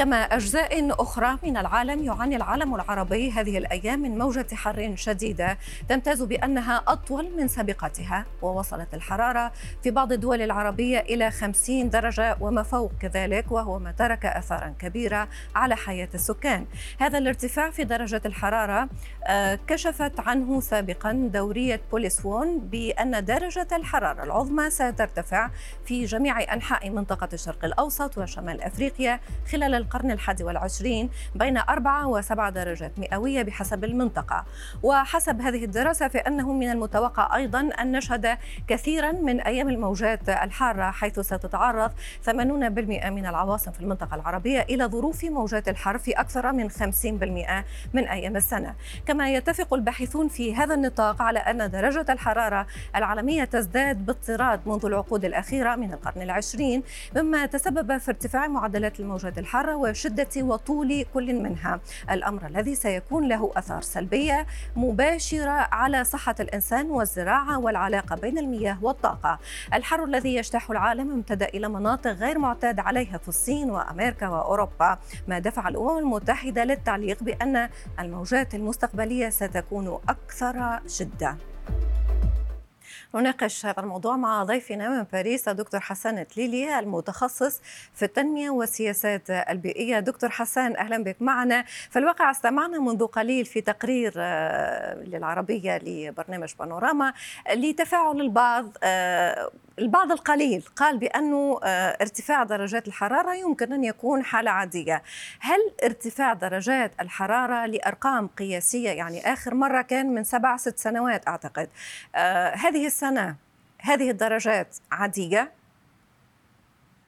كما أجزاء أخرى من العالم يعاني العالم العربي هذه الأيام من موجة حر شديدة تمتاز بأنها أطول من سابقتها ووصلت الحرارة في بعض الدول العربية إلى 50 درجة وما فوق كذلك وهو ما ترك أثارا كبيرة على حياة السكان. هذا الارتفاع في درجة الحرارة آه، كشفت عنه سابقا دورية بوليس وون بأن درجة الحرارة العظمى سترتفع في جميع أنحاء منطقة الشرق الأوسط وشمال أفريقيا خلال القرن الحادي والعشرين بين أربعة وسبعة درجات مئوية بحسب المنطقة. وحسب هذه الدراسة فإنه من المتوقع أيضا أن نشهد كثيرا من أيام الموجات الحارة حيث ستتعرض 80% من العواصم في المنطقة العربية إلى ظروف موجات الحر في أكثر من 50% من أيام السنة. كما يتفق الباحثون في هذا النطاق على أن درجة الحرارة العالمية تزداد باضطراد منذ العقود الأخيرة من القرن العشرين مما تسبب في ارتفاع معدلات الموجات الحارة وشدة وطول كل منها. الأمر الذي سيكون له أثار سلبية مباشرة على صحة الإنسان والزراعة والعلاقة بين المياه والطاقة. الحر الذي يجتاح العالم امتد إلى مناطق غير معتاد عليها في الصين وأمريكا وأوروبا. ما دفع الأمم المتحدة للتعليق بأن الموجات المستقبلية ستكون أكثر شدة. نناقش هذا الموضوع مع ضيفنا من باريس الدكتور حسن تليلي المتخصص في التنمية والسياسات البيئية. دكتور حسن أهلا بك معنا. في الواقع استمعنا منذ قليل في تقرير آه، للعربية لبرنامج بانوراما لتفاعل البعض آه، البعض القليل قال بأنه آه، ارتفاع درجات الحرارة يمكن أن يكون حالة عادية. هل ارتفاع درجات الحرارة لأرقام قياسية يعني آخر مرة كان من سبع ست سنوات أعتقد آه السنة هذه الدرجات عادية؟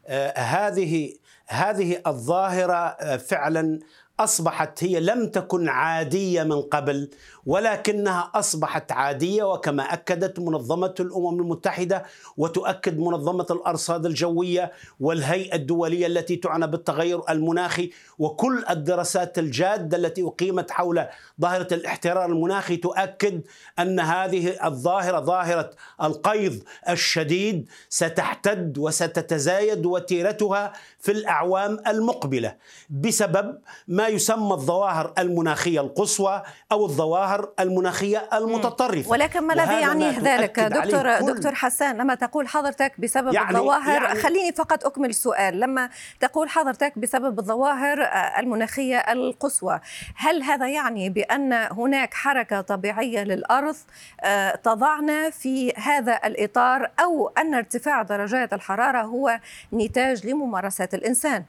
آه هذه هذه الظاهرة آه، فعلا أصبحت هي لم تكن عادية من قبل ولكنها أصبحت عادية وكما أكدت منظمة الأمم المتحدة وتؤكد منظمة الأرصاد الجوية والهيئة الدولية التي تعنى بالتغير المناخي وكل الدراسات الجادة التي أقيمت حول ظاهرة الاحترار المناخي تؤكد أن هذه الظاهرة ظاهرة القيض الشديد ستحتد وستتزايد وتيرتها في الأعوام المقبلة. بسبب ما يسمى الظواهر المناخية القصوى أو الظواهر المناخية المتطرفة. ولكن ما الذي يعنيه ذلك دكتور دكتور حسان لما تقول حضرتك بسبب يعني الظواهر يعني خليني فقط أكمل السؤال لما تقول حضرتك بسبب الظواهر المناخية القصوى هل هذا يعني بأن هناك حركة طبيعية للأرض آه، تضعنا في هذا الإطار أو أن ارتفاع درجات الحرارة هو نتاج لممارسات الإنسان؟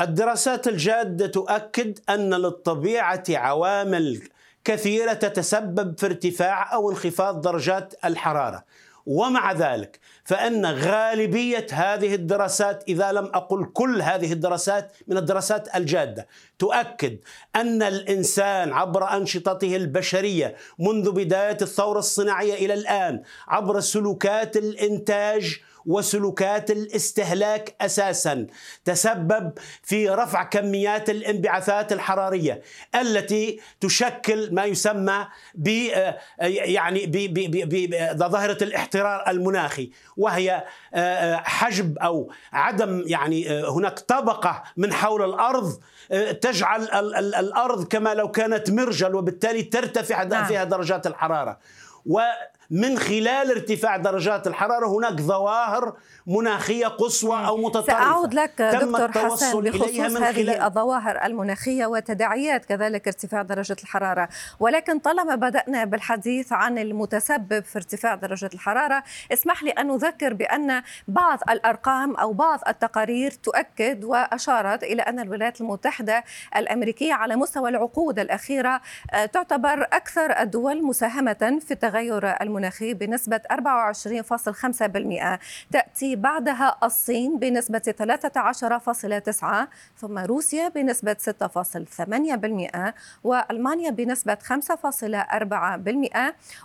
الدراسات الجادة تؤكد أن للطبيعة عوامل كثيرة تتسبب في ارتفاع أو انخفاض درجات الحرارة. ومع ذلك فإن غالبية هذه الدراسات إذا لم أقل كل هذه الدراسات من الدراسات الجادة تؤكد أن الإنسان عبر أنشطته البشرية منذ بداية الثورة الصناعية إلى الآن عبر سلوكات الإنتاج وسلوكات الاستهلاك أساسا تسبب في رفع كميات الانبعاثات الحرارية التي تشكل ما يسمى ب يعني بظاهره الاحترار المناخي وهي حجب أو عدم يعني هناك طبقة من حول الأرض تجعل الأرض كما لو كانت مرجل وبالتالي ترتفع نعم. فيها درجات الحرارة ومن خلال ارتفاع درجات الحرارة هناك ظواهر مناخية قصوى أو متطرفة. سأعود لك دكتور حسن بخصوص هذه الظواهر المناخية وتداعيات كذلك ارتفاع درجة الحرارة. ولكن طالما بدأنا بالحديث عن المتسبب في ارتفاع درجة الحرارة اسمح لي أن أذكر بأن بعض الأرقام أو بعض التقارير تؤكد وأشارت إلى أن الولايات المتحدة الأمريكية على مستوى العقود الأخيرة آه، تعتبر أكثر الدول مساهمة في التغير المناخي. المناخي بنسبة 24.5% تأتي بعدها الصين بنسبة 13.9% ثم روسيا بنسبة 6.8% وألمانيا بنسبة 5.4%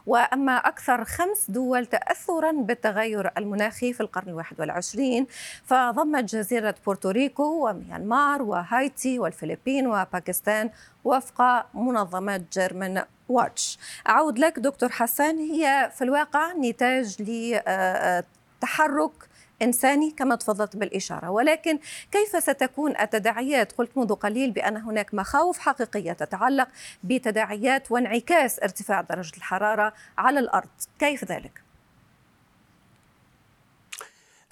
وأما أكثر خمس دول تأثرا بالتغير المناخي في القرن الواحد والعشرين فضمت جزيرة بورتوريكو وميانمار وهايتي والفلبين وباكستان وفق منظمة جيرمان. واتش أعود لك دكتور حسن هي في الواقع نتاج لتحرك إنساني كما تفضلت بالإشارة. ولكن كيف ستكون التداعيات؟ قلت منذ قليل بأن هناك مخاوف حقيقية تتعلق بتداعيات وانعكاس ارتفاع درجة الحرارة على الأرض. كيف ذلك؟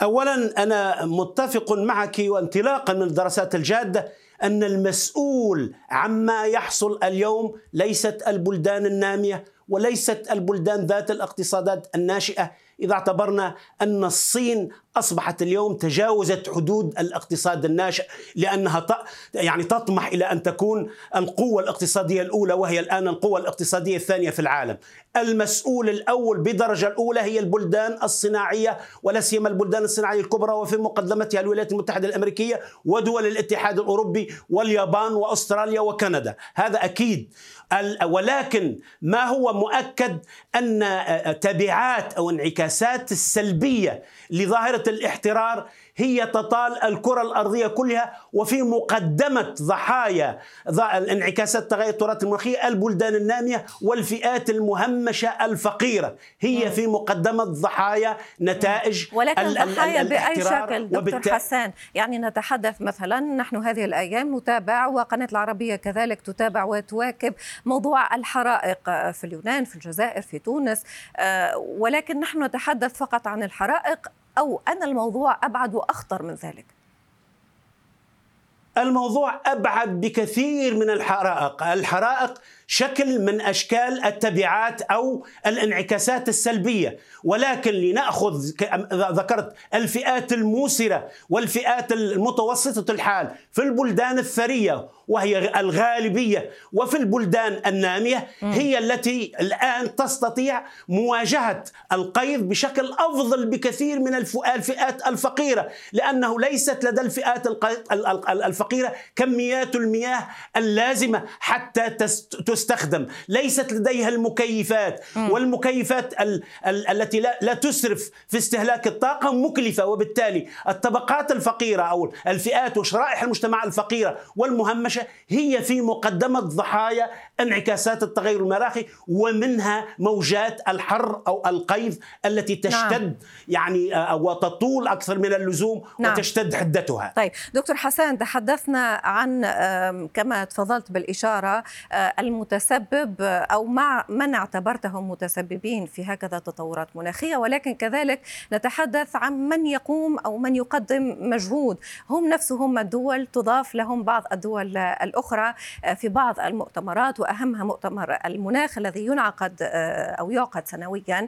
اولا أنا متفق معك وانطلاقا من الدراسات الجادة أن المسؤول عما يحصل اليوم ليست البلدان النامية وليست البلدان ذات الاقتصادات الناشئة إذا اعتبرنا أن الصين أصبحت اليوم تجاوزت حدود الاقتصاد الناشئ لأنها يعني تطمح إلى أن تكون القوة الاقتصادية الأولى وهي الآن القوة الاقتصادية الثانية في العالم. المسؤول الأول بدرجة الأولى هي البلدان الصناعية ولا سيما البلدان الصناعية الكبرى وفي مقدمتها الولايات المتحدة الأمريكية ودول الاتحاد الأوروبي واليابان وأستراليا وكندا، هذا أكيد. ولكن ما هو مؤكد أن تبعات أو انعكاسات السلبيه لظاهرة الاحترار هي تطال الكرة الأرضية كلها وفي مقدمة ضحايا انعكاسات تغير التراث المناخية البلدان النامية والفئات المهمشة الفقيرة. هي في مقدمة ضحايا نتائج ولكن ضحايا بأي شكل دكتور وبالت... حسان يعني نتحدث مثلا نحن هذه الأيام نتابع وقناة العربية كذلك تتابع وتواكب موضوع الحرائق في اليونان في الجزائر في تونس آه، ولكن نحن نتحدث فقط عن الحرائق. أو أن الموضوع أبعد وأخطر من ذلك. الموضوع أبعد بكثير من الحرائق. الحرائق شكل من أشكال التبعات أو الانعكاسات السلبية. ولكن لنأخذ ذكرت الفئات الموسرة والفئات المتوسطة الحال في البلدان الثرية وهي الغالبية وفي البلدان النامية هي التي الآن تستطيع مواجهة القيض بشكل أفضل بكثير من الفئات الفقيرة لأنه ليست لدى الفئات الفقيرة كميات المياه اللازمة حتى تستخدم ليست لديها المكيفات. والمكيفات ال ال التي لا, لا تسرف في استهلاك الطاقة مكلفة وبالتالي الطبقات الفقيرة أو الفئات وشرائح المجتمع الفقيرة والمهمشة هي في مقدمة ضحايا انعكاسات التغير المناخي ومنها موجات الحر أو القيظ التي نعم. تشتد نعم. يعني آه، وتطول أكثر من اللزوم نعم. وتشتد حدتها طيب دكتور حسان تحدثنا عن كما تفضلت بالإشارة آه، المتسبب أو مع من اعتبرتهم متسببين في هكذا تطورات مناخية. ولكن كذلك نتحدث عن من يقوم أو من يقدم مجهود. هم نفسهم الدول تضاف لهم بعض الدول الأخرى في بعض المؤتمرات وأهمها مؤتمر المناخ الذي ينعقد أو يعقد سنويا.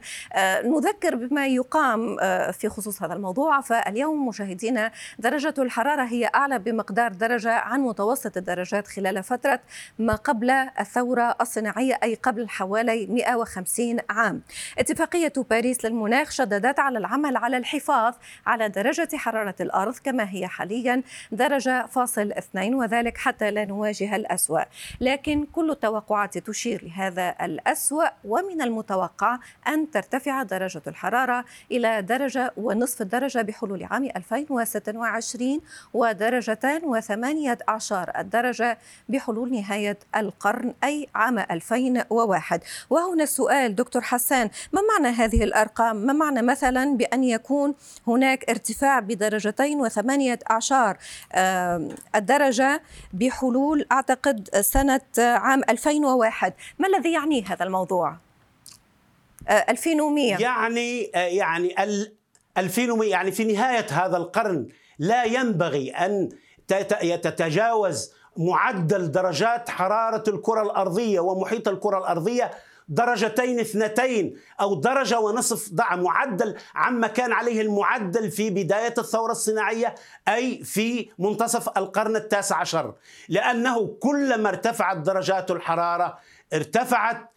نذكر بما يقام في خصوص هذا الموضوع. فاليوم مشاهدينا درجة الحرارة هي أعلى بمقدار درجه عن متوسط الدرجات خلال فترة ما قبل الثورة الصناعية أي قبل حوالي 150 عام. اتفاقية باريس للمناخ شددت على العمل على الحفاظ على درجة حرارة الأرض كما هي حاليا درجة فاصل اثنين وذلك حتى لا نواجه الأسوأ. لكن كل التوقعات تشير لهذا الأسوأ ومن المتوقع أن ترتفع درجة الحرارة إلى درجة ونصف الدرجة بحلول عام 2026 ودرجتان وثمانية عشر الدرجة بحلول نهاية القرن أي عام 2001 وهنا السؤال دكتور حسان ما معنى هذه الأرقام؟ ما معنى مثلا بأن يكون هناك ارتفاع بدرجتين وثمانية أعشار الدرجة بحلول أعتقد سنة عام 2001 ما الذي يعنيه هذا الموضوع؟ 2100 يعني يعني 2100 يعني في نهاية هذا القرن لا ينبغي أن تتجاوز معدل درجات حرارة الكرة الأرضية ومحيط الكرة الأرضية درجتين اثنتين أو درجة ونصف ضع معدل عما كان عليه المعدل في بداية الثورة الصناعية أي في منتصف القرن التاسع عشر. لأنه كلما ارتفعت درجات الحرارة ارتفعت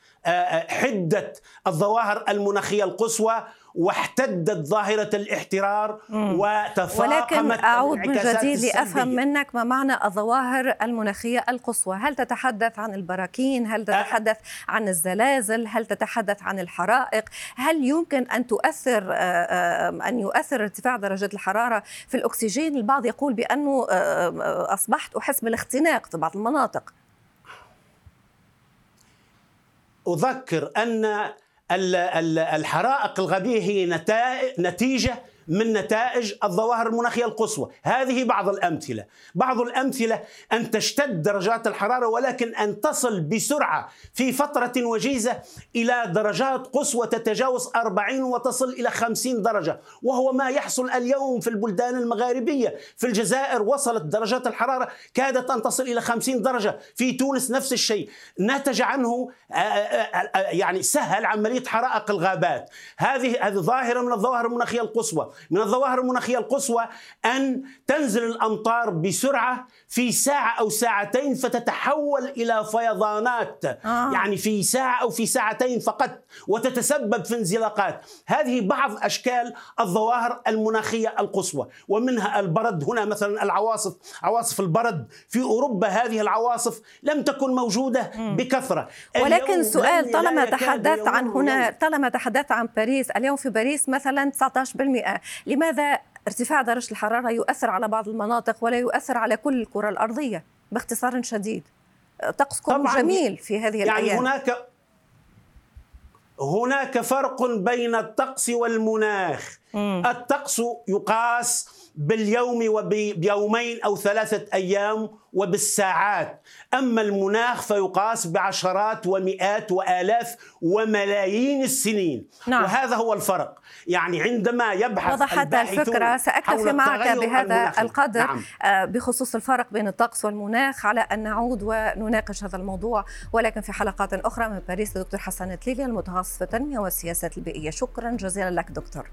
حده الظواهر المناخية القصوى واحتدت ظاهرة الاحترار وتفاقمت ولكن أعود من جديد لأفهم منك ما معنى الظواهر المناخية القصوى. هل تتحدث عن البراكين؟ هل تتحدث عن الزلازل؟ هل تتحدث عن الحرائق؟ هل يمكن أن تؤثر أن يؤثر ارتفاع درجة الحرارة في الأكسجين؟ البعض يقول بأنه أصبحت أحس بالاختناق في بعض المناطق. أذكر أن الحرائق الغبية هي نتيجة من نتائج الظواهر المناخية القصوى، هذه بعض الأمثلة، بعض الأمثلة أن تشتد درجات الحرارة ولكن أن تصل بسرعة في فترة وجيزة إلى درجات قصوى تتجاوز 40 وتصل إلى 50 درجة، وهو ما يحصل اليوم في البلدان المغاربية، في الجزائر وصلت درجات الحرارة كادت أن تصل إلى 50 درجة، في تونس نفس الشيء، نتج عنه آه، آه، آه، يعني سهل عملية حرائق الغابات، هذه هذه ظاهرة من الظواهر المناخية القصوى، من الظواهر المناخية القصوى أن تنزل الأمطار بسرعة في ساعة أو ساعتين فتتحول إلى فيضانات. آه. يعني في ساعة أو في ساعتين فقط وتتسبب في انزلاقات. هذه بعض أشكال الظواهر المناخية القصوى ومنها البرد. هنا مثلا العواصف عواصف البرد في أوروبا هذه العواصف لم تكن موجودة بكثرة. ولكن سؤال طالما تحدثت عن هنا طالما تحدثت عن باريس اليوم في باريس مثلا 19% لماذا ارتفاع درجة الحرارة يؤثر على بعض المناطق ولا يؤثر على كل الكرة الأرضية باختصار شديد؟ طقسكم جميل في هذه يعني الأيام. هناك هناك فرق بين الطقس والمناخ. مم. الطقس يقاس باليوم وبيومين أو ثلاثة أيام وبالساعات. أما المناخ فيقاس بعشرات ومئات وآلاف وملايين السنين. نعم. وهذا هو الفرق. يعني عندما يبحث وضحت الفكرة سأكتفي معك بهذا المناخي. القدر نعم. آه، بخصوص الفرق بين الطقس والمناخ على أن نعود ونناقش هذا الموضوع. ولكن في حلقات أخرى من باريس دكتور حسن تليلي المتخصص في التنمية والسياسات البيئية. شكرا جزيلا لك دكتور.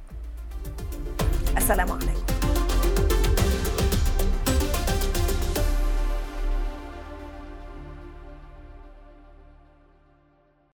السلام عليكم.